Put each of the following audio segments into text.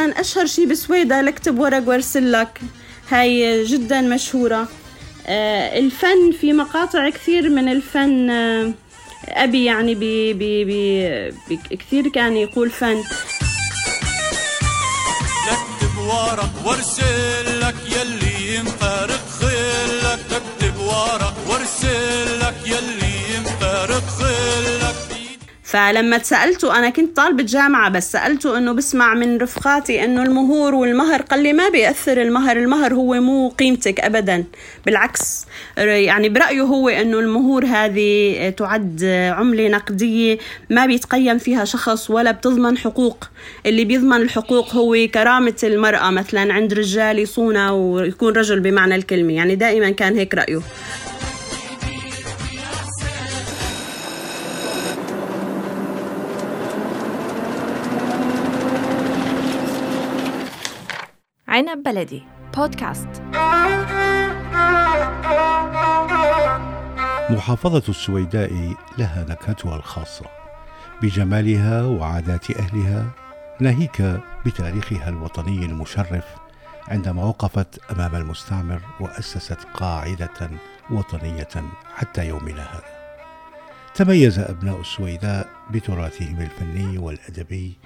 مثلا أشهر شيء بسويدا لكتب ورق وارسل لك هاي جدا مشهورة. آه الفن في مقاطع كثير من الفن آه أبي يعني بي بي بي كثير كان يقول فن. لكتب ورق وارسل فلما سألته أنا كنت طالبة جامعة بس سألته إنه بسمع من رفقاتي إنه المهور والمهر قال لي ما بيأثر المهر المهر هو مو قيمتك أبدا. بالعكس يعني برأيه هو إنه المهور هذه تعد عملة نقدية ما بيتقيم فيها شخص ولا بتضمن حقوق. اللي بيضمن الحقوق هو كرامة المرأة مثلا عند رجال يصونها ويكون رجل بمعنى الكلمة. يعني دائما كان هيك رأيه. عنب بلدي. بودكاست. محافظة السويداء لها نكهتها الخاصة. بجمالها وعادات أهلها ناهيك بتاريخها الوطني المشرف عندما وقفت أمام المستعمر وأسست قاعدة وطنية حتى يومنا هذا. تميز أبناء السويداء بتراثهم الفني والأدبي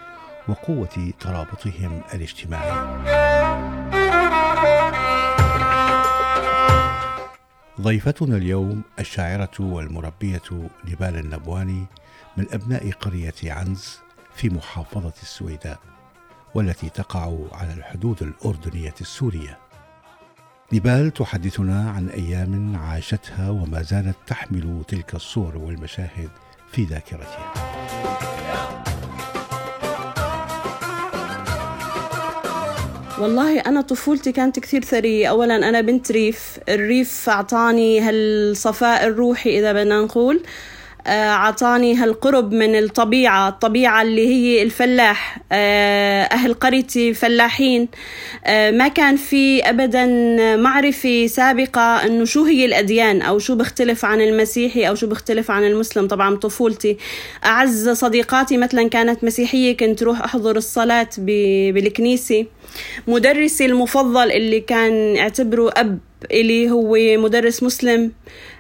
وقوة ترابطهم الاجتماعي. ضيفتنا اليوم الشاعرة والمربية نبال النبواني من أبناء قرية عنز في محافظة السويداء والتي تقع على الحدود الأردنية السورية. نبال تحدثنا عن أيام عاشتها وما زالت تحمل تلك الصور والمشاهد في ذاكرتها. والله أنا طفولتي كانت كثير ثرية. أولا أنا بنت ريف. الريف أعطاني هالصفاء الروحي إذا بدنا نقول. آه، هالقرب من الطبيعة الطبيعة اللي هي الفلاح آه، أهل قريتي فلاحين. آه، ما كان في أبدا معرفة سابقة أنه شو هي الأديان أو شو بختلف عن المسيحي أو شو بختلف عن المسلم. طبعا طفولتي أعز صديقاتي مثلا كانت مسيحية كنت روح أحضر الصلاة بالكنيسة. مدرسي المفضل اللي كان اعتبره أب إلي هو مدرس مسلم. آه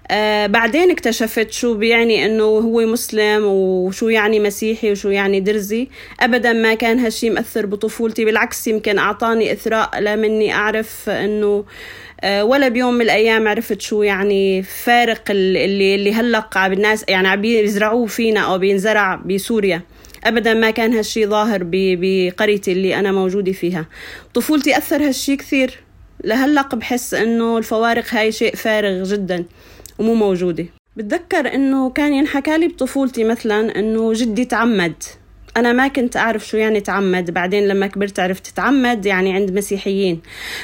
بعدين اكتشفت شو بيعني إنه هو مسلم وشو يعني مسيحي وشو يعني درزي. ابدا ما كان هالشي مأثر بطفولتي بالعكس يمكن أعطاني إثراء لمني أعرف إنه آه ولا بيوم من الأيام عرفت شو يعني فارق اللي اللي هلق بالناس يعني عم بيزرعوه فينا أو بينزرع بسوريا. ابدا ما كان هالشي ظاهر بقريتي اللي أنا موجودة فيها. طفولتي أثر هالشي كثير. لهلق بحس إنه الفوارق هاي شيء فارغ جدا. ومو موجودة. بتذكر إنه كان ينحكى لي بطفولتي مثلا إنه جدي تعمد. أنا ما كنت أعرف شو يعني تعمد. بعدين لما كبرت عرفت تعمد يعني عند مسيحيين.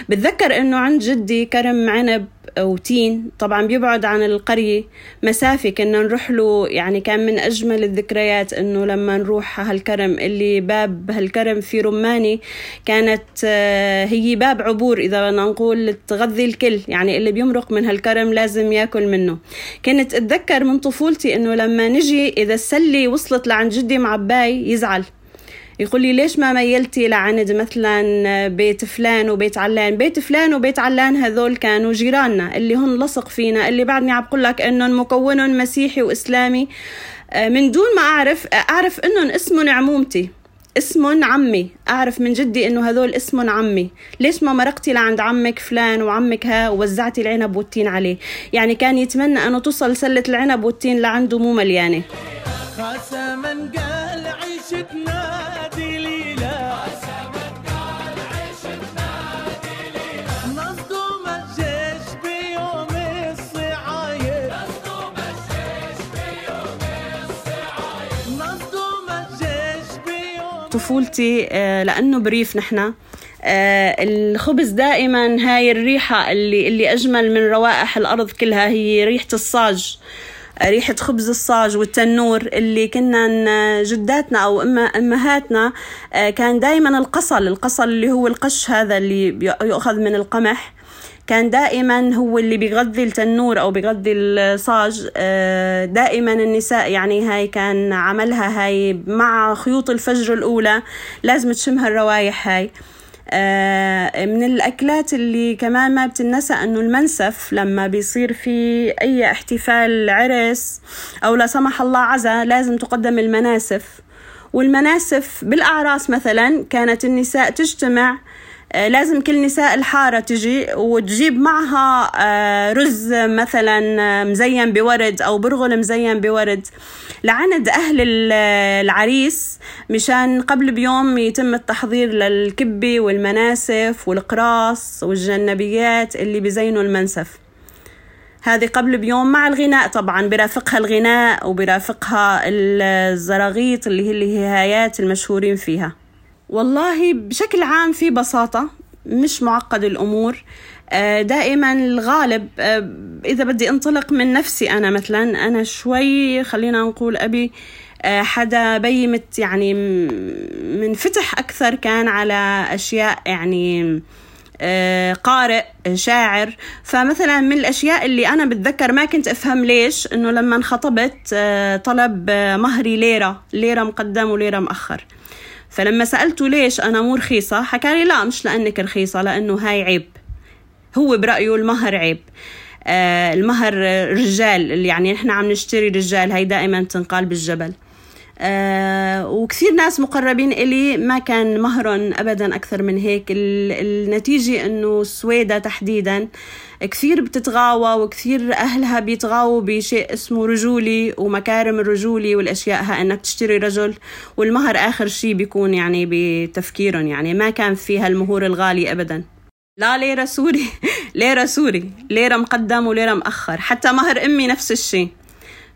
بتذكر إنه عند جدي كرم عنب وتين طبعا بيبعد عن القرية مسافة. كنا نروح له يعني كان من أجمل الذكريات إنه لما نروح هالكرم اللي باب هالكرم في رماني كانت آه، هي باب عبور إذا بدنا نقول تغذي الكل. يعني اللي بيمرق من هالكرم لازم ياكل منه. كنت أتذكر من طفولتي إنه لما نجي إذا السلة وصلت لعند جدي معباي يزعل. يقول لي ليش ما ميلتي لعند مثلا بيت فلان وبيت علان؟ بيت فلان وبيت علان هذول كانوا جيراننا اللي هن لصق فينا اللي بعدني عم بقول لك إنهم مكونهم مسيحي وإسلامي. آه، من دون ما أعرف أعرف إنهم اسمهم عمومتي اسمهم عمي. أعرف من جدي إنه هذول اسمهم عمي. ليش ما مرقتي لعند عمك فلان وعمك ها ووزعتي العنب والتين عليه؟ يعني كان يتمنى انه توصل سلة العنب والتين لعنده مو مليانة. قال طفولتي آه، لأنه بريف نحن. آه، الخبز دائما هاي الريحة اللي اللي أجمل من روائح الأرض كلها هي ريحة الصاج آه، ريحة خبز الصاج والتنور اللي كنا جداتنا أو أما أمهاتنا كان دايما القصل القصل اللي هو القش هذا اللي يؤخذ من القمح. كان دائما هو اللي بيغذي التنور أو بيغذي الصاج آه، دائما النساء يعني هاي كان عملها هاي مع خيوط الفجر الأولى لازم تشمها الروايح هاي. آه، من الأكلات اللي كمان ما بتنسى أنه المنسف لما بيصير في أي احتفال عرس أو لا سمح الله عزا لازم تقدم المناسف. والمناسف بالأعراس مثلا كانت النساء تجتمع لازم كل نساء الحارة تجي وتجيب معها آه، رز مثلا مزين بورد أو برغل مزين بورد لعند أهل العريس مشان قبل بيوم يتم التحضير للكبة والمناسف والقراص والجنبيات اللي بزينوا المنسف. هذه قبل بيوم مع الغناء طبعا برافقها الغناء وبرافقها الزراغيط اللي هي الهايات المشهورين فيها. والله بشكل عام في بساطة مش معقد الأمور. آه، دائما الغالب آه، إذا بدي أنطلق من نفسي أنا مثلا أنا شوي خلينا نقول أبي آه، حدا بيمت يعني منفتح أكثر كان على أشياء يعني قارئ شاعر. فمثلا من الأشياء اللي أنا بتذكر ما كنت أفهم ليش إنه لما انخطبت طلب مهري ليرة ليرة مقدم وليرة مؤخر. فلما سألته ليش أنا مو رخيصة حكى لي لا مش لأنك رخيصة لأنه هاي عيب. هو برأيه المهر عيب. آه المهر رجال يعني نحن عم نشتري رجال هاي دائما تنقال بالجبل. آه وكثير ناس مقربين إلي ما كان مهرهم أبدا أكثر من هيك. النتيجة أنه السويدة تحديدا كثير بتتغاوى وكثير أهلها بيتغاووا بشيء اسمه رجولي ومكارم الرجولي والأشياء ها إنك تشتري رجل والمهر آخر شيء بيكون يعني بتفكيرهم. يعني ما كان فيها المهور الغالي أبدا. لا ليرة سوري ليرة سوري ليرة مقدم وليرة مأخر حتى مهر أمي نفس الشيء.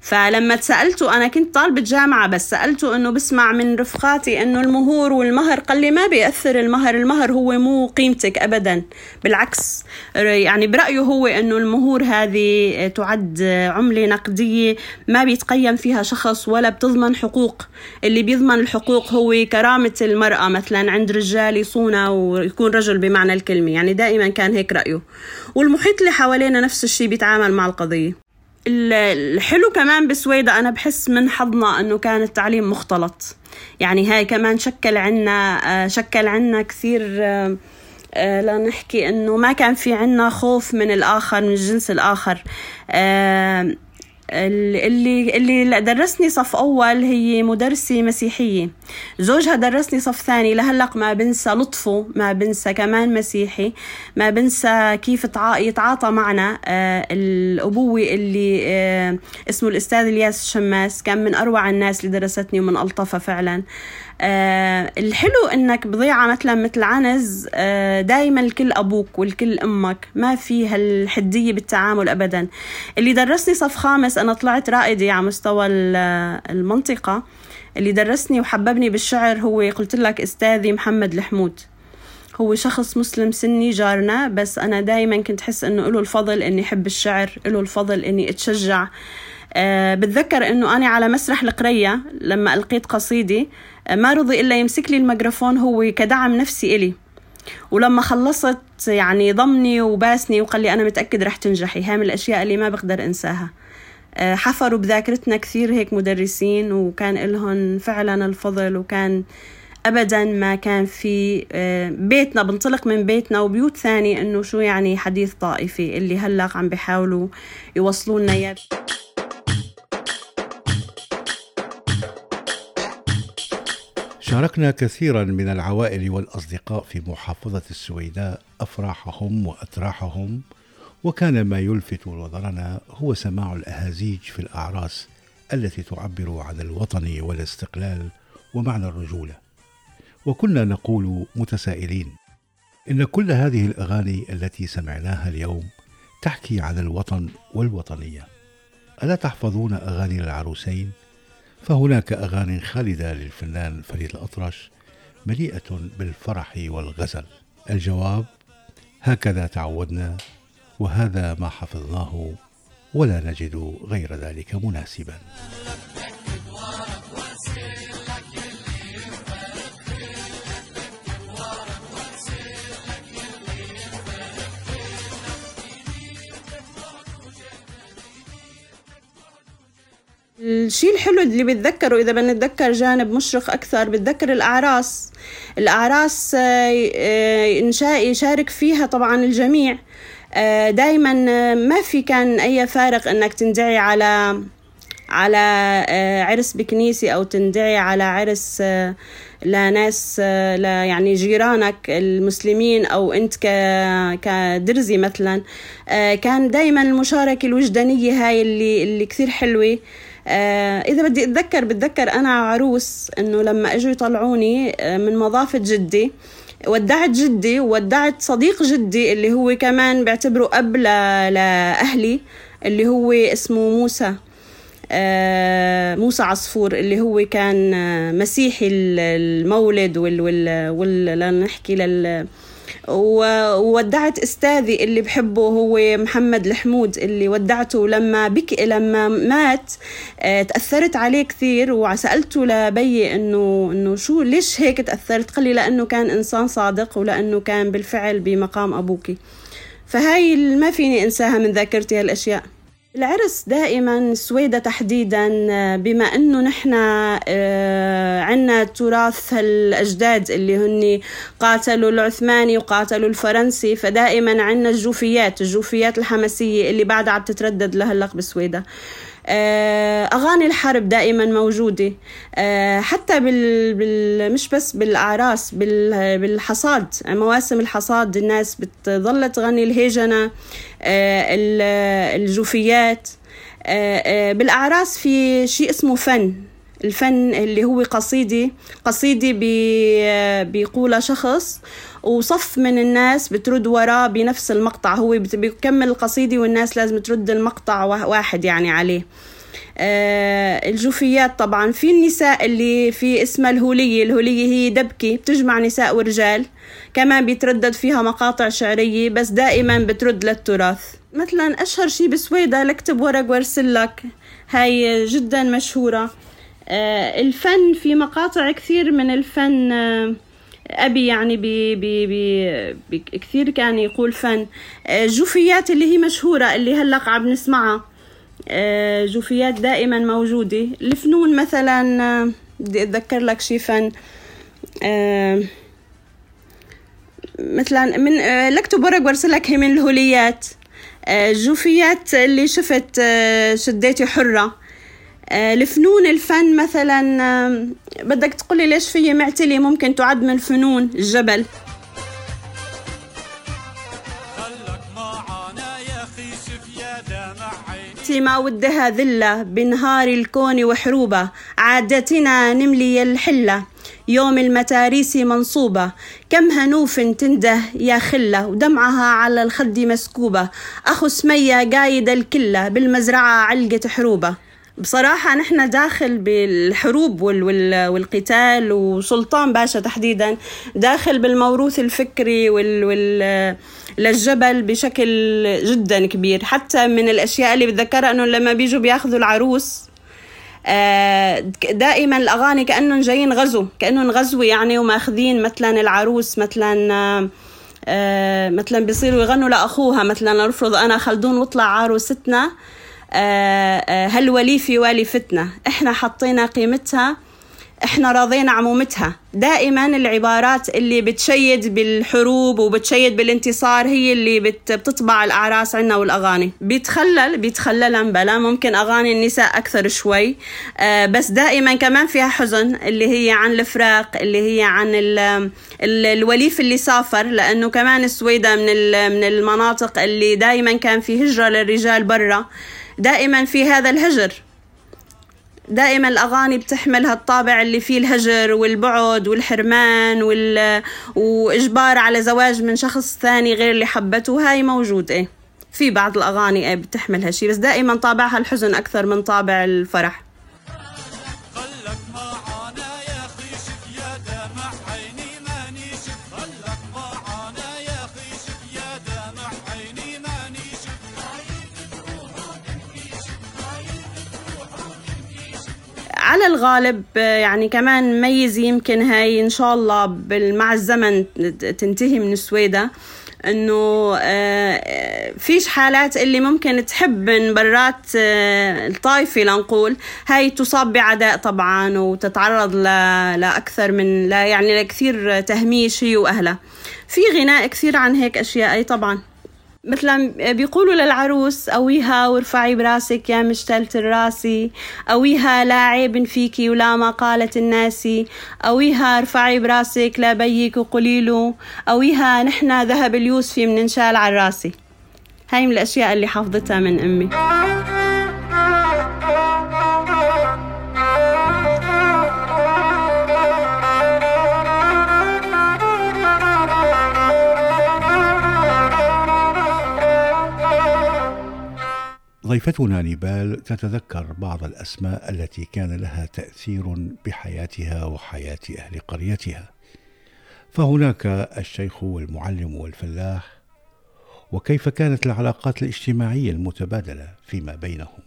فلما سألته أنا كنت طالبة جامعة بس سألته إنه بسمع من رفقاتي إنه المهور والمهر. قال لي ما بيأثر المهر المهر هو مو قيمتك أبدا. بالعكس يعني برأيه هو إنه المهور هذه تعد عملة نقدية ما بيتقيم فيها شخص ولا بتضمن حقوق. اللي بيضمن الحقوق هو كرامة المرأة مثلا عند رجال يصونها ويكون رجل بمعنى الكلمة. يعني دائما كان هيك رأيه. والمحيط اللي حوالينا نفس الشيء بيتعامل مع القضية. الحلو كمان بسويدة أنا بحس من حظنا أنه كان التعليم مختلط. يعني هاي كمان شكل عنا آه، شكل عنا كثير آه، آه، لنحكي إنه ما كان في عنا خوف من الآخر من الجنس الآخر. اللي اللي درسني صف أول هي مدرسة مسيحية. زوجها درسني صف ثاني لهلق ما بنسى لطفه ما بنسى كمان مسيحي ما بنسى كيف يتعاطى معنا آه الأبوة اللي آه اسمه الأستاذ الياس الشماس كان من أروع الناس اللي درستني ومن ألطفها فعلا. آه الحلو إنك بضيعة مثلا مثل عنز آه دايما الكل أبوك والكل أمك ما في هالحدية بالتعامل ابدا. اللي درسني صف خامس أنا طلعت رائدة على مستوى المنطقة. اللي درسني وحببني بالشعر هو قلت لك أستاذي محمد الحمود. هو شخص مسلم سني جارنا بس أنا دايما كنت حس إنه له الفضل إني أحب الشعر له الفضل إني أتشجع. أه بتذكر إنه أنا على مسرح القرية لما ألقيت قصيدة أه ما رضي إلا يمسك لي الميكروفون هو كدعم نفسي إلي. ولما خلصت يعني ضمني وباسني وقال لي أنا متأكد رح تنجحي. هاي من الأشياء اللي ما بقدر أنساها. أه حفروا بذاكرتنا كثير هيك مدرسين وكان لهم فعلا الفضل وكان ابدا ما كان في أه، بيتنا بنطلق من بيتنا وبيوت ثانية إنه شو يعني حديث طائفي اللي هلأ عم بيحاولوا يوصلوا لنا إياه. شاركنا كثيرا من العوائل والأصدقاء في محافظة السويداء أفراحهم وأتراحهم وكان ما يلفت نظرنا هو سماع الأهازيج في الأعراس التي تعبر عن الوطن والاستقلال ومعنى الرجولة وكنا نقول متسائلين إن كل هذه الأغاني التي سمعناها اليوم تحكي عن الوطن والوطنية ألا تحفظون أغاني العروسين؟ فهناك أغاني خالدة للفنان فريد الأطرش مليئة بالفرح والغزل. الجواب هكذا تعودنا وهذا ما حفظناه ولا نجد غير ذلك مناسبا. الشيء الحلو اللي بتذكره إذا بنتذكر جانب مشرق أكثر بتذكر الأعراس. الأعراس آه، يشارك فيها طبعا الجميع. دائما ما في كان أي فارق أنك تندعي على على عرس بكنيسة أو تندعي على عرس لناس ل يعني جيرانك المسلمين أو أنت كدرزي مثلا. كان دائما المشاركة الوجدانية هاي اللي اللي كثير حلوة. إذا بدي أتذكر بتذكر أنا عروس إنه لما إجوا يطلعوني من مضافة جدي. ودعت جدي وودعت صديق جدي اللي هو كمان بعتبره أب لأهلي اللي هو اسمه موسى. آه، موسى عصفور اللي هو كان آه، مسيحي المولد وال, وال, وال نحكي لل وودعت أستاذي اللي بحبه هو محمد الحمود اللي ودعته لما بك لما مات آه، تأثرت عليه كثير وسألته لبي انه إنه شو ليش هيك تأثرت؟ قال لي لأنه كان إنسان صادق ولأنه كان بالفعل بمقام ابوكي فهاي ما فيني أنساها من ذاكرتي هالأشياء. العرس دائما السويدة تحديدا بما أنه نحن آه، عنا تراث الأجداد اللي هن قاتلوا العثماني وقاتلوا الفرنسي فدائما عنا الجوفيات الجوفيات الحماسية اللي بعدها عم تتردد لهلق بسويدة. آه، أغاني الحرب دائما موجودة. آه، حتى بال... بال... مش بس بالأعراس بال... بالحصاد. مواسم الحصاد الناس بتظل تغني الهيجنة آه، الجوفيات. بالأعراس في شيء اسمه فن. الفن اللي هو قصيدة قصيدة بيقولها شخص وصف من الناس بترد وراه بنفس المقطع. هو بيكمل القصيدة والناس لازم ترد المقطع واحد يعني عليه. آه الجوفيات طبعا. في النساء اللي في اسمها الهولية. الهولية هي دبكة بتجمع نساء ورجال. كمان بيتردد فيها مقاطع شعرية بس دائما بترد للتراث. مثلا أشهر شي بسويدة لكتب ورق وارسلك هاي جدا مشهورة. آه الفن في مقاطع كثير من الفن آه أبي يعني بي بي بي كثير كان يقول فن. آه، جوفيات اللي هي مشهورة اللي هلق عم نسمعها آه، جوفيات دائما موجودة. الفنون مثلا آه، بدي أتذكر لك شي فن. مثلا من لكتب ورق وارسلك هي من الهوليات. جوفيات اللي شفت شديتي حرة. آه، الفنون الفن مثلا بدك تقولي ليش في معتلي ممكن تعد من فنون الجبل؟ ما ودها ذلة بنهار الكون وحروبة عادتنا نملي الحلة يوم المتاريس منصوبة. كم هنوف تنده يا خلة ودمعها على الخد مسكوبة. أخو سمية قايد الكلة بالمزرعة علقة حروبة. بصراحة نحن داخل بالحروب وال وال والقتال وسلطان باشا تحديدا داخل بالموروث الفكري وال وال للجبل بشكل جدا كبير. حتى من الأشياء اللي بتذكرها أنه لما بيجوا بياخذوا العروس آه، دائما الأغاني كأنهم جايين غزو كأنهم غزو يعني وماخذين مثلا العروس مثلا آه، مثلا بيصيروا يغنوا لأخوها مثلا نفرض أنا خلدون واطلع عروستنا. آه، هل ولي في والي فتنة؟ إحنا حطينا قيمتها إحنا راضينا عمومتها. دائما العبارات اللي بتشيد بالحروب وبتشيد بالانتصار هي اللي بت بتطبع الأعراس عنا والأغاني. بيتخلل بيتخلل بلا ممكن أغاني النساء أكثر شوي. آه بس دائما كمان فيها حزن اللي هي عن الفراق اللي هي عن ال ال الوليف اللي سافر. لأنه كمان السويدة من من المناطق اللي دائما كان في هجرة للرجال برا. دائما في هذا الهجر. دائما الأغاني بتحمل هالطابع اللي فيه الهجر والبعد والحرمان وال... وإجبار على زواج من شخص ثاني غير اللي حبته. هاي موجود إيه في بعض الأغاني إيه بتحمل هالشي بس دائما طابعها الحزن أكثر من طابع الفرح. على الغالب يعني كمان ميز يمكن هاي إن شاء الله مع الزمن تنتهي من السويدة إنه آه، فيش حالات اللي ممكن تحب من برات آه، الطائفة لنقول هاي تصاب بعداء طبعا وتتعرض ل- لأكثر من لا يعني لكثير تهميش هي وأهلها. في غناء كثير عن هيك أشياء أي طبعا. مثلا بيقولوا للعروس قويها وارفعي براسك يا مشتلة الراسي. قويها لا عيب فيكي ولا ما قالت الناس. قويها ارفعي براسك لا بيك وقليله قويها نحنا ذهب اليوسفي من إنشال على راسي هاي من الأشياء اللي حافظتها من أمي. ضيفتنا نيبال تتذكر بعض الأسماء التي كان لها تأثير بحياتها وحياة أهل قريتها. فهناك الشيخ والمعلم والفلاح وكيف كانت العلاقات الاجتماعية المتبادلة فيما بينهم؟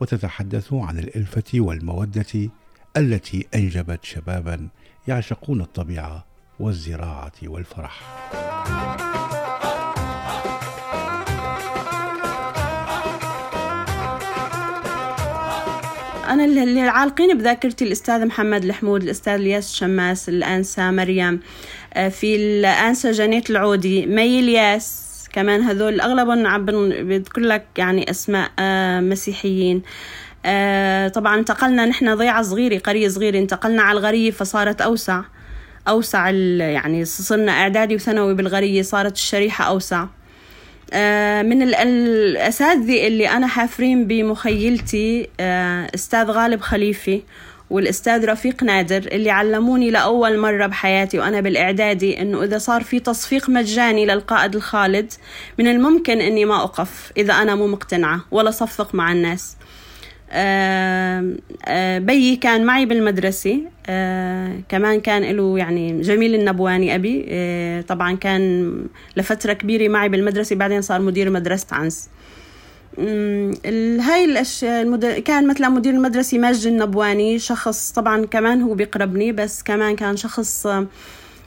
وتتحدث عن الألفة والمودة التي أنجبت شبابا يعشقون الطبيعة والزراعة والفرح. أنا اللي عالقين بذاكرتي الأستاذ محمد الحمود الأستاذ الياس الشماس الأنسة مريم آه، في الأنسة جنيت العودي مي الياس كمان هذول أغلبهم عم بذكر لك يعني أسماء آه، مسيحيين. آه، طبعا انتقلنا نحن ضيعة صغيرة قرية صغيرة انتقلنا على الغرية فصارت أوسع. ال- يعني صرنا إعدادي وثانوي بالغرية صارت الشريحة أوسع. آه، من ال- الأساتذة اللي أنا حافرين بمخيلتي آه، أستاذ غالب خليفي والأستاذ رفيق نادر اللي علموني لأول مرة بحياتي وأنا بالإعدادي إنه إذا صار في تصفيق مجاني للقائد الخالد من الممكن إني ما أقف إذا أنا مو مقتنعة ولا صفق مع الناس. آه، آه، بيي كان معي بالمدرسة آه، كمان كان له يعني جميل النبواني أبي آه، طبعا كان لفترة كبيرة معي بالمدرسة بعدين صار مدير مدرسة عنز أمم، هاي الأشياء المد... كان مثلا مدير المدرسة ماجد النبواني شخص طبعا كمان هو بيقربني بس كمان كان شخص آه،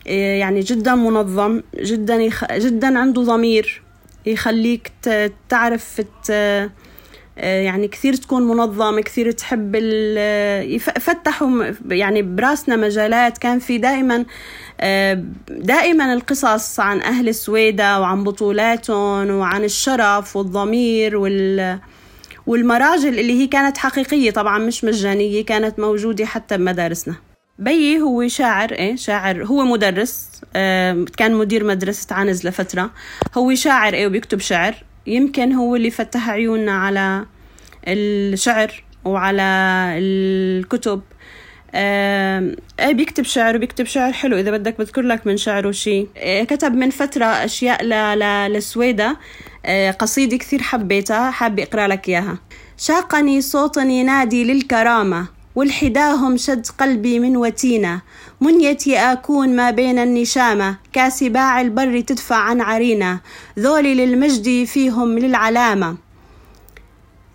يعني جدا منظم جدا يخ... جدا عنده ضمير يخليك. تعرف ت... آه، يعني كثير تكون منظم كثير تحب ال- يف- فتحوا م- يعني براسنا مجالات. كان في دائما آه، دائما القصص عن أهل السويدة وعن بطولاتهم وعن الشرف والضمير وال والمراجل اللي هي كانت حقيقية طبعا مش مجانية كانت موجودة حتى بمدارسنا. بيي هو شاعر إيه شاعر هو مدرس آه، كان مدير مدرسة عنز لفترة. هو شاعر إيه وبيكتب شعر. يمكن هو اللي فتح عيوننا على الشعر وعلى الكتب. آه، بيكتب شعر وبيكتب شعر حلو. إذا بدك بذكر لك من شعره شيء آه، كتب من فترة أشياء ل- آه، قصيدة كثير حبيتها. حابة أقرأ لك إياها. شاقني صوت ينادي للكرامة. والحداهم شد قلبي من وتينة. منيتي أكون ما بين النشامة. كاسباع البر تدفع عن عرينة. ذولي للمجد فيهم للعلامة.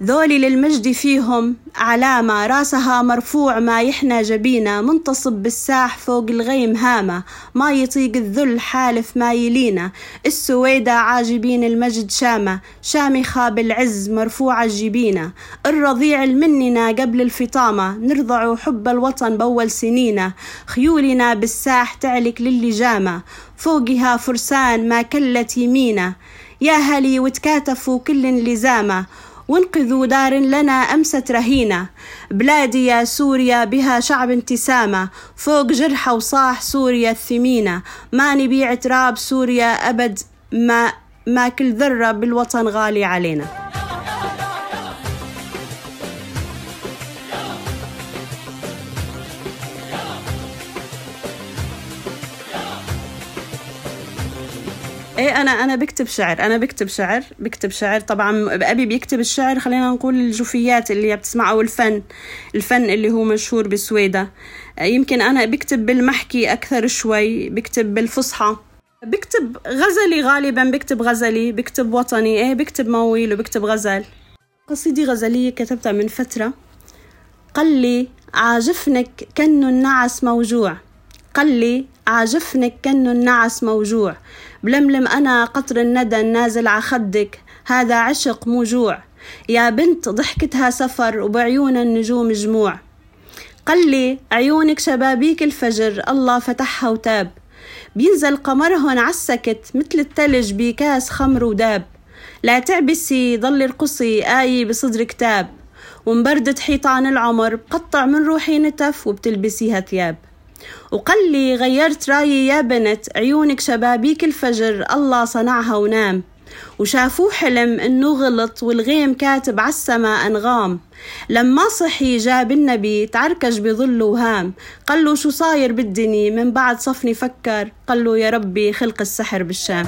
ذولي للمجد فيهم علامة راسها مرفوع ما يحنى جبينة منتصب بالساح فوق الغيم هامة ما يطيق الذل حالف ما يلينا السويدة عاجبين المجد شامة شامخة بالعز مرفوعة الجبينة. الرضيع المننا قبل الفطامة نرضع حب الوطن بول سنينا خيولنا بالساح تعلك للجامة فوقها فرسان ما كلت يمينة. يا هلي وتكاتفوا كل لزامة وانقذوا دار لنا أمست رهينة. بلادي يا سوريا بها شعب انتسامة. فوق جرحى وصاح سوريا الثمينة. ما نبيع تراب سوريا أبد ما ما كل ذرة بالوطن غالي علينا. إيه أنا أنا بكتب شعر أنا بكتب شعر بكتب شعر. طبعا أبي بيكتب الشعر خلينا نقول الجوفيات اللي بتسمع أو الفن الفن اللي هو مشهور بسويدة. يمكن أنا بكتب بالمحكي أكثر شوي بكتب بالفصحى. بكتب غزلي غالبا بكتب غزلي بكتب وطني إيه بكتب مواويل وبكتب غزل قصيدة غزلية كتبتها من فترة. قال لي عاجفنك كن النعس موجوع. قال لي عجفنك كأنه النعس موجوع. بلملم أنا قطر الندى النازل عخدك هذا عشق موجوع. يا بنت ضحكتها سفر وبعيون النجوم جموع. قلي عيونك شبابيك الفجر. الله فتحها وتاب. بينزل قمرهن عالسكت مثل التلج بكاس خمر وداب. لا تعبسي ضل ارقصي آي بصدر كتاب ومبردة حيطان العمر بقطع من روحي نتف وبتلبسيها ثياب. وقلي غيرت رأيي يا بنت عيونك شبابيك الفجر الله صنعها ونام. وشافوه حلم إنه غلط والغيم كاتب عالسما أنغام. لما صحي جاب النبي تعركش بظل وهام. قال له شو صاير بالدني من بعد صفني فكر. قال له يا ربي خلق السحر بالشام.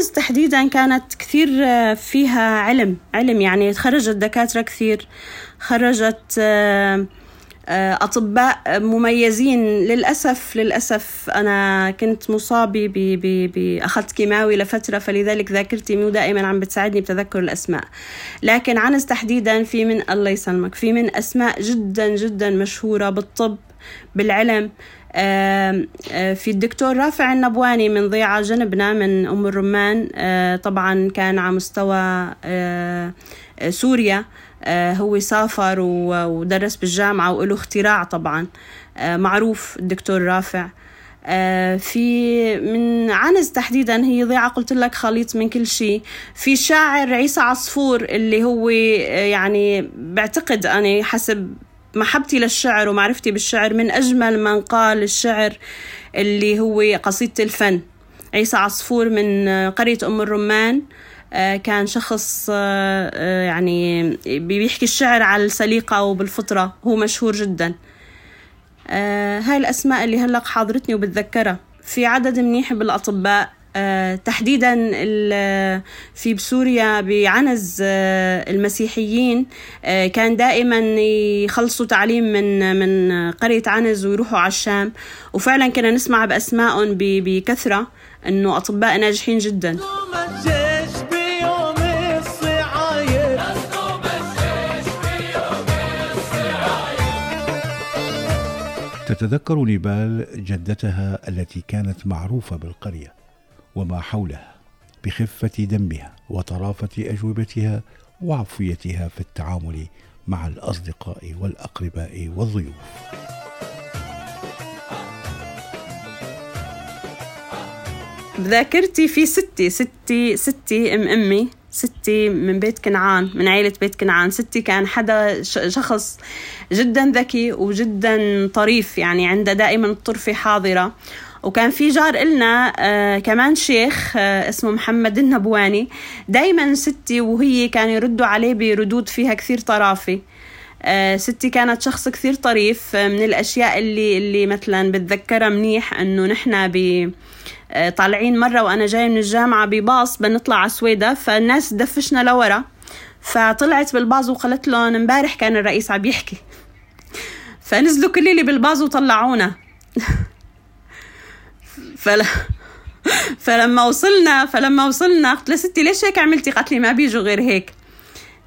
عنز تحديدا كانت كثير آه، فيها علم علم يعني خرجت دكاترة كثير خرجت آه، آه، أطباء مميزين. للأسف للأسف أنا كنت مصابة بأخذت كيماوي لفترة فلذلك ذاكرتي مو دائما عم بتساعدني بتذكر الأسماء. لكن عنز تحديدا في من الله يسلمك في من أسماء جدا جدا مشهورة بالطب. بالعلم. في الدكتور رافع النبواني من ضيعة جنبنا من أم الرمان. طبعا كان على مستوى سوريا. هو سافر ودرس بالجامعة وله اختراع طبعا. معروف الدكتور رافع. في من عنز تحديدا هي ضيعة قلت لك خليط من كل شيء. في شاعر عيسى عصفور اللي هو يعني بعتقد أنا حسب محبتي للشعر ومعرفتي بالشعر من أجمل من قال الشعر اللي هو قصيدة الفن. عيسى عصفور من قرية أم الرمان آه، كان شخص آه، آه، يعني بيحكي الشعر على السليقة وبالفطرة. هو مشهور جدا. هاي الأسماء اللي هلق حاضرتني وبتذكرها. في عدد منيح بالأطباء. تحديدا في بسوريا بعنز آه، المسيحيين آه، كان دائما يخلصوا تعليم من من قرية عنز ويروحوا على الشام. وفعلا كنا نسمع بأسمائهم بكثرة إنه أطباء ناجحين جدا. تتذكر نيبال جدتها التي كانت معروفة بالقرية. وما حولها بخفة دمها وطرافة أجوبتها وعفويتها في التعامل مع الأصدقاء والأقرباء والضيوف. بذاكرتي في ستي ستي ستي أم أمي ستي من بيت كنعان من عائلة بيت كنعان. ستي كان حدا شخص جدا ذكي وجدا طريف يعني عنده دائما الطرفة حاضرة. وكان في جار إلنا آه كمان شيخ آه اسمه محمد النبواني. دايما ستي وهي كانوا يردوا عليه بردود فيها كثير طرافة آه ستي كانت شخص كثير طريف من الأشياء اللي اللي مثلا بتذكرها منيح إنه نحن ب طالعين مرة وأنا جاي من الجامعة بباص بنطلع على سويدة فالناس دفشنا لورا. فطلعت بالباص وقالت لهم امبارح كان الرئيس عم يحكي. فنزلوا كل اللي بالباص وطلعونا. فل... فلما وصلنا فلما وصلنا قلت لستي ليش هيك عملتي؟ قالت لي ما بيجوا غير هيك.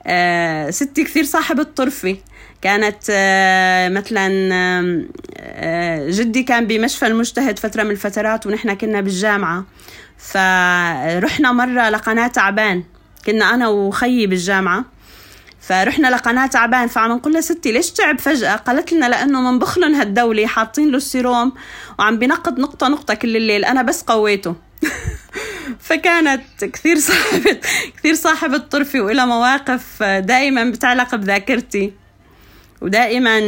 آه ستي كثير صاحبة طرفة كانت آه مثلا آه جدي كان بمشفى المجتهد فترة من الفترات ونحن كنا بالجامعة. فرحنا مرة لقناة تعبان. كنا أنا وخيي بالجامعة. فرحنا لقيناه تعبان فعم نقول لها ستي ليش تعب فجأة؟ قالت لنا لأنه منبخ لهم هالدولة حاطين له السيروم وعم بنقد نقطة نقطة كل الليل أنا بس قويته. فكانت كثير صاحبة كثير صاحبة طرفة وإلها مواقف دائما بتعلق بذاكرتي ودائما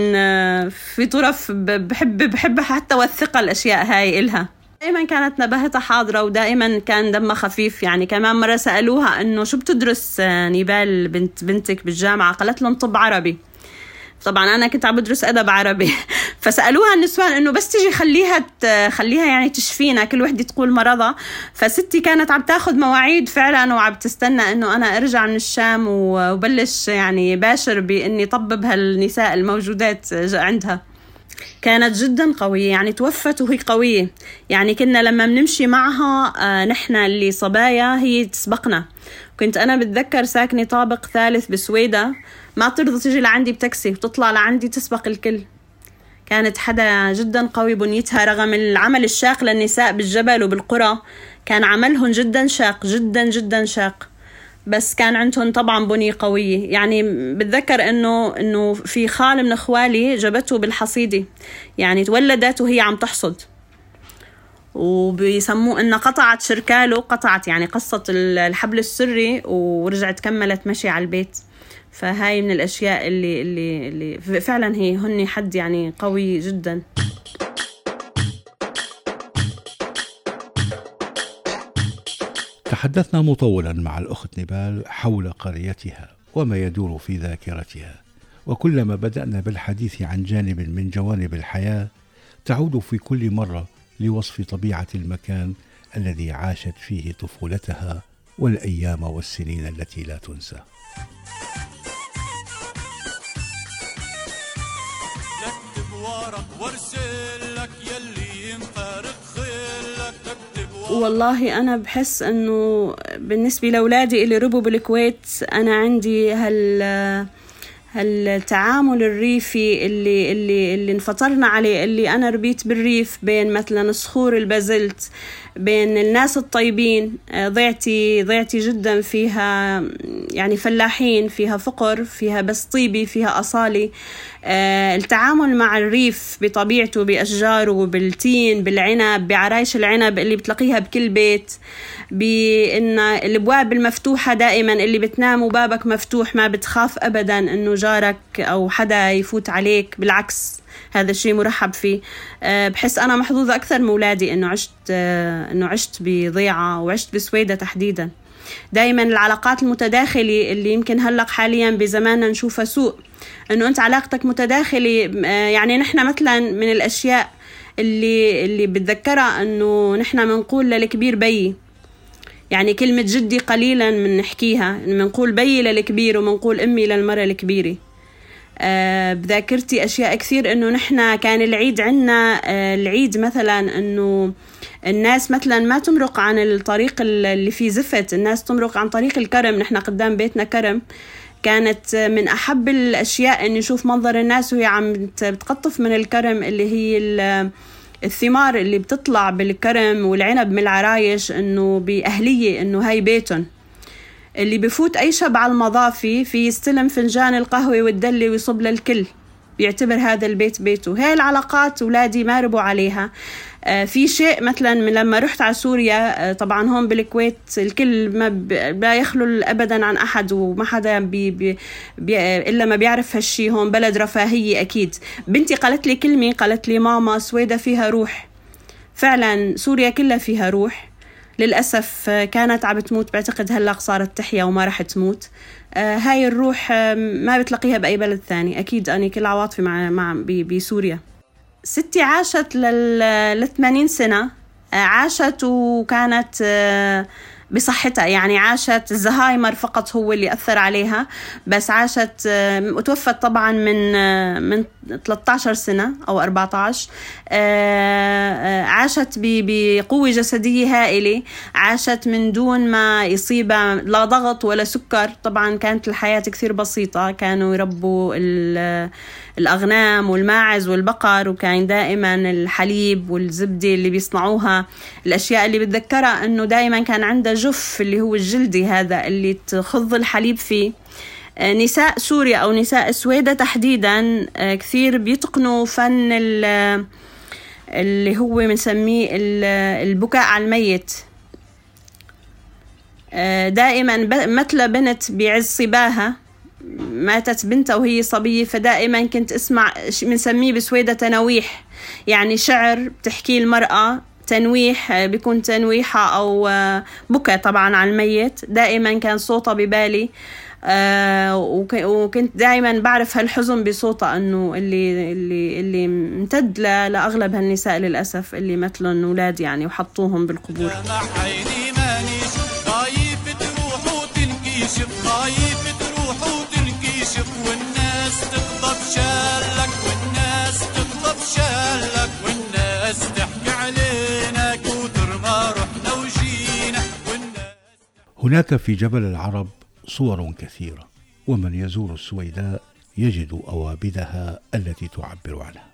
في طرف بحب بحب حتى وثق الأشياء هاي إلها. دائما كانت نباهتها حاضرة ودائما كان دمها خفيف. يعني كمان مرة سألوها إنه شو بتدرس آه، نيبال بنت بنتك بالجامعة؟ قالت لهم طب عربي. طبعا أنا كنت عم بدرس أدب عربي. فسألوها النسوان إنه بس تجي خليها خليها يعني تشفينا كل وحدة تقول مرضها. فستي كانت عم تاخذ مواعيد فعلا وعم تستنى إنه أنا أرجع من الشام وبلش يعني باشر بإني طبب هالنساء الموجودات عندها. كانت جدا قوية يعني توفت وهي قوية. يعني كنا لما بنمشي معها آه نحن اللي صبايا هي تسبقنا. كنت أنا بتذكر ساكنة طابق ثالث بسويدا ما ترضى تجي لعندي بتاكسي وتطلع لعندي تسبق الكل. كانت حدا جدا قوي بنيتها رغم العمل الشاق للنساء بالجبل وبالقرى كان عملهم جدا شاق جدا جدا شاق. بس كان عندهم طبعا بنية قوية. يعني بتذكر إنه إنه في خال من إخوالي جابته بالحصيدة. يعني تولدت وهي عم تحصد. وبيسموه إنها قطعت شركاله قطعت يعني قصت الحبل السري ورجعت كملت مشي على البيت. فهاي من الأشياء اللي اللي اللي فعلا هي هن حد يعني قوي جدا. تحدثنا مطولا مع الأخت نبال حول قريتها وما يدور في ذاكرتها. وكلما بدأنا بالحديث عن جانب من جوانب الحياة تعود في كل مرة لوصف طبيعة المكان الذي عاشت فيه طفولتها والأيام والسنين التي لا تنسى. لك بورق وارسل والله أنا بحس إنه بالنسبة لأولادي اللي ربوا بالكويت أنا عندي هال هالتعامل الريفي اللي اللي اللي انفطرنا عليه اللي أنا ربيت بالريف بين مثلا صخور البازلت بين الناس الطيبين آه، ضيعتي ضيعتي جدا فيها يعني فلاحين فيها فقر فيها بس طيبي فيها أصالي. آه، التعامل مع الريف بطبيعته بأشجاره بالتين بالعنب بعرايش العنب اللي بتلاقيها بكل بيت بأن الأبواب المفتوحة دائما اللي بتنام وبابك مفتوح ما بتخاف أبدا أنه جارك أو حدا يفوت عليك. بالعكس هذا الشيء مرحب فيه. آه، بحس أنا محظوظة أكثر من أولادي إنه عشت آه، إنه عشت بضيعة وعشت بسويدة تحديدا. دائما العلاقات المتداخلة اللي يمكن هلق حاليا بزماننا نشوفها سوء. إنه أنت علاقتك متداخلة آه، يعني نحن مثلا من الأشياء اللي اللي بتذكرها إنه نحن بنقول للكبير بي. يعني كلمة جدي قليلا من نحكيها بنقول بي للكبير وبنقول أمي للمرة الكبيرة. آه بذاكرتي أشياء كثير إنه نحنا كان العيد عنا آه العيد مثلا إنه الناس مثلا ما تمرق عن الطريق اللي فيه زفت الناس تمرق عن طريق الكرم نحنا قدام بيتنا كرم. كانت من أحب الأشياء إني أشوف منظر الناس وهي عم بتقطف من الكرم اللي هي الثمار اللي بتطلع بالكرم والعنب من العرايش إنه بأهلية إنه هاي بيتهم. اللي بفوت أي شب على المضافي في يستلم فنجان القهوة والدلة ويصب للكل. بيعتبر هذا البيت بيته. هاي العلاقات أولادي ما ربوا عليها. آه في شيء مثلا من لما رحت على سوريا آه طبعا هون بالكويت الكل ما لا يخلو ابدا عن أحد وما حدا بي بي إلا ما بيعرف هالشيء هون بلد رفاهية أكيد. بنتي قالت لي كلمة قالت لي ماما سويدا فيها روح. فعلا سوريا كلها فيها روح. للأسف كانت عم بتموت بعتقد هلأ صارت تحيا وما رح تموت. آه هاي الروح آه ما بتلاقيها بأي بلد ثاني. أكيد أنا كل عواطفي مع مع بسوريا. ستي عاشت لل 80 سنة. آه عاشت وكانت آه بصحتها. يعني عاشت الزهايمر فقط هو اللي أثر عليها بس عاشت وتوفت طبعا من من 13 سنة أو 14 عاشت بقوة جسدية هائلة. عاشت من دون ما يصيبها لا ضغط ولا سكر. طبعا كانت الحياة كثير بسيطة. كانوا يربوا الأغنام والماعز والبقر وكان دائما الحليب والزبدة اللي بيصنعوها. الأشياء اللي بتذكرها أنه دائما كان عندها جف اللي هو الجلدي هذا اللي تخض الحليب فيه. نساء سوريا أو نساء سويدة تحديدا كثير بيتقنوا فن اللي هو بنسميه البكاء على الميت. دائما مثل بنت بعز صباها. ماتت بنتها وهي صبية فدائما كنت أسمع بنسميه بسويدة تنويح. يعني شعر بتحكيه المرأة تنويح بيكون تنويحة أو بكى طبعا على الميت. دائما كان صوتها ببالي آه وكنت دائما بعرف هالحزن بصوتها إنه اللي اللي اللي امتد لأغلب هالنساء للأسف اللي مثلهم أولاد يعني وحطوهم بالقبور. هناك في جبل العرب صور كثيرة ومن يزور السويداء يجد أوابدها التي تعبر عنها.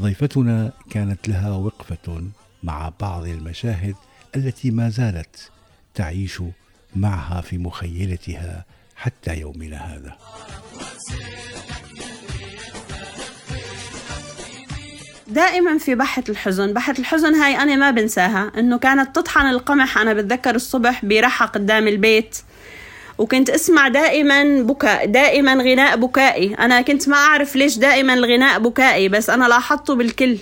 ضيفتنا كانت لها وقفة مع بعض المشاهد التي ما زالت تعيش معها في مخيلتها حتى يومنا هذا. دائما في بحة الحزن. بحة الحزن هاي أنا ما بنساها. إنه كانت تطحن القمح أنا بتذكر الصبح برحى قدام البيت. وكنت أسمع دائما بكاء دائما غناء بكائي. أنا كنت ما أعرف ليش دائما الغناء بكائي بس أنا لاحظته بالكل.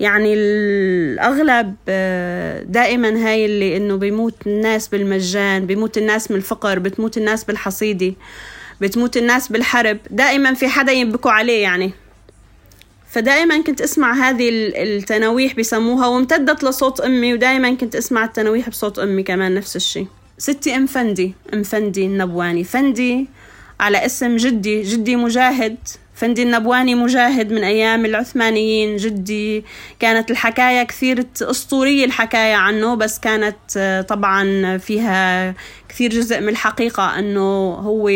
يعني الأغلب آه، دائما هاي اللي إنه بيموت الناس بالمجان بيموت الناس من الفقر بتموت الناس بالحصيدة بتموت الناس بالحرب. دائما في حدا ينبكوا عليه يعني. فدائما كنت أسمع هذه التناويح بسموها وامتدت لصوت أمي ودائما كنت أسمع التناويح بصوت أمي كمان نفس الشيء. ستي أم فندي. أم فندي النبواني. فندي على اسم جدي جدي مجاهد. فندي النبواني مجاهد من أيام العثمانيين. جدي كانت الحكاية كثير أسطورية الحكاية عنه بس كانت طبعا فيها كثير جزء من الحقيقة أنه هو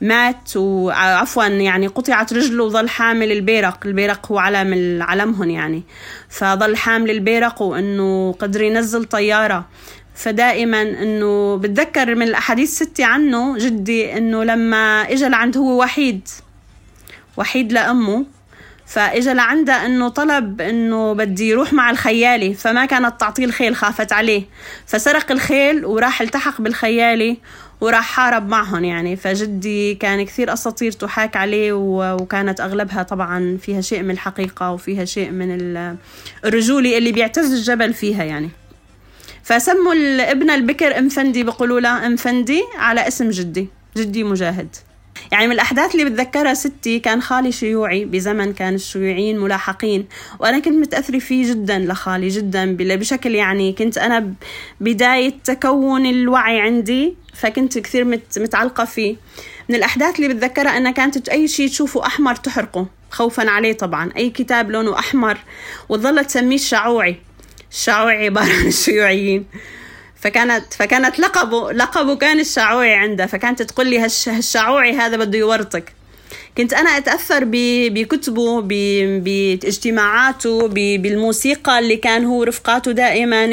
مات وعفوا يعني قطعت رجله وظل حامل البيرق. البيرق هو علم علمهم يعني. فظل حامل البيرق وإنه قدر ينزل طيارة. فدائما إنه بتذكر من الأحاديث ستي عنه جدي إنه لما اجى لعند هو وحيد وحيد لأمه فاجى لعندها إنه طلب إنه بدي يروح مع الخيالي فما كانت تعطيه الخيل خافت عليه. فسرق الخيل وراح التحق بالخيالي وراح حارب معهم يعني. فجدي كان كثير أساطير تحاك عليه وكانت أغلبها طبعا فيها شيء من الحقيقة وفيها شيء من الرجولة اللي بيعتز الجبل فيها يعني. فسموا الابن البكر ام فندي بقولوا له ام فندي على اسم جدي جدي مجاهد. يعني من الأحداث اللي بتذكرها ستي كان خالي شيوعي بزمن كان الشيوعيين ملاحقين. وأنا كنت متأثرة فيه جدا لخالي جدا بشكل يعني كنت أنا بداية تكون الوعي عندي فكنت كثير متعلقة فيه. من الأحداث اللي بتذكرها أنها كانت أي شيء تشوفه أحمر تحرقه خوفا عليه طبعا. أي كتاب لونه أحمر وتظل تسميه الشعوعي. الشعوعي عبارة عن الشيوعيين. فكانت فكانت لقبه لقبه كان الشعوعي عندها فكانت تقول لي هالشعوعي هذا بده يورطك. كنت أنا أتأثر بكتبه باجتماعاته بالموسيقى اللي كان هو رفقاته دائما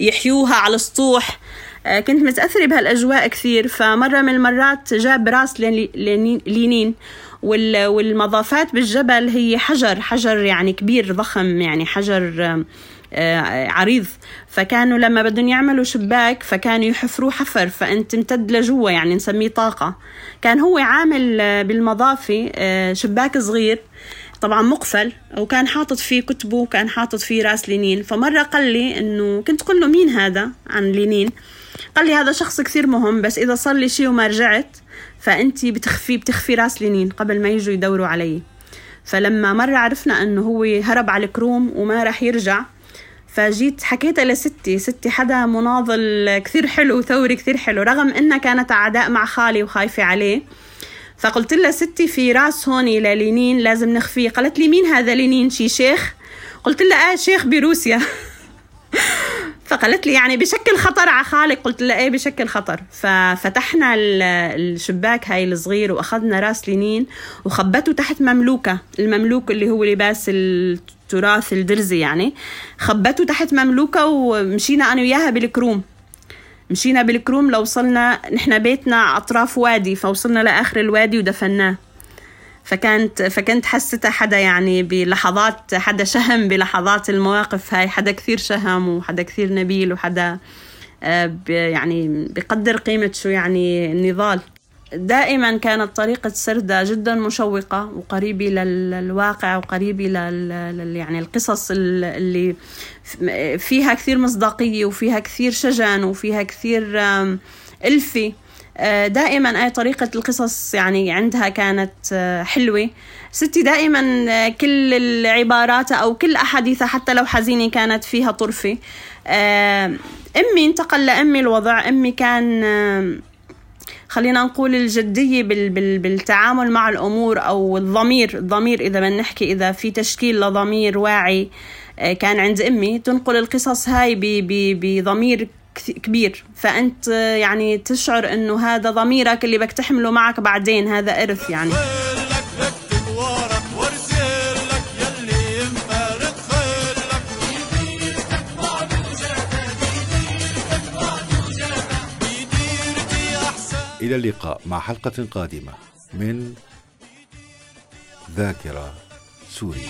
يحيوها على السطوح. آه، كنت متأثرة بهالأجواء كثير. فمرة من المرات جاب راس لينين والمضافات بالجبل هي حجر حجر يعني كبير ضخم يعني حجر عريض. فكانوا لما بدهم يعملوا شباك فكانوا يحفروه حفر فأنت امتد لجوا يعني نسميه طاقة. كان هو عامل آه، بالمضافه آه، شباك صغير طبعا مقفل وكان حاطط فيه كتبه وكان حاطط فيه رأس لينين. فمرة قال لي إنه كنت قل له مين هذا؟ عن لينين. قال لي هذا شخص كثير مهم بس إذا صار لي شيء وما رجعت فأنت بتخفي بتخفي رأس لينين قبل ما يجوا يدوروا علي. فلما مرة عرفنا إنه هو هرب على الكروم وما راح يرجع فجيت حكيتها لستي ستي حدا مناضل كثير حلو ثوري كثير حلو رغم إنها كانت أعداء مع خالي وخايفة عليه. فقلت لها ستي في راس هون للينين لازم نخفيه قالت لي مين هذا لينين؟ شي شيخ؟ قلت لها آه شيخ بروسيا. فقالت لي يعني بشكل خطر على خالك قلت لها إيه بشكل خطر. ففتحنا الشباك هاي الصغير وأخذنا راس لينين وخبته تحت مملوكة المملوك اللي هو لباس التراث الدرزي يعني خبته تحت مملوكة ومشينا أنا وياها بالكروم. مشينا بالكروم لوصلنا نحن بيتنا أطراف وادي فوصلنا لآخر الوادي ودفناه. فكانت فكنت حسيتها حدا يعني بلحظات حدا شهم بلحظات المواقف هاي حدا كثير شهم وحدا كثير نبيل وحدا آه، يعني بقدر قيمة شو يعني النضال. دائما كانت طريقة سردها جدا مشوقة وقريبة للواقع وقريبة لل يعني القصص اللي فيها كثير مصداقية وفيها كثير شجن وفيها كثير ألفي. آه، دائما أي طريقة القصص يعني عندها كانت آه، حلوة. ستي دائما آه، كل العبارات أو كل أحاديثها حتى لو حزينة كانت فيها طرفة. أمي انتقل لأمي الوضع. أمي كان خلينا نقول الجدية بالتعامل مع الأمور أو الضمير الضمير إذا بدنا نحكي إذا في تشكيل لضمير واعي كان عند أمي تنقل القصص هاي بضمير كبير. فأنت آه، يعني تشعر أنه هذا ضميرك اللي بدك تحمله معك بعدين هذا إرث يعني. إلى اللقاء مع حلقة قادمة من ذاكرة سوريا.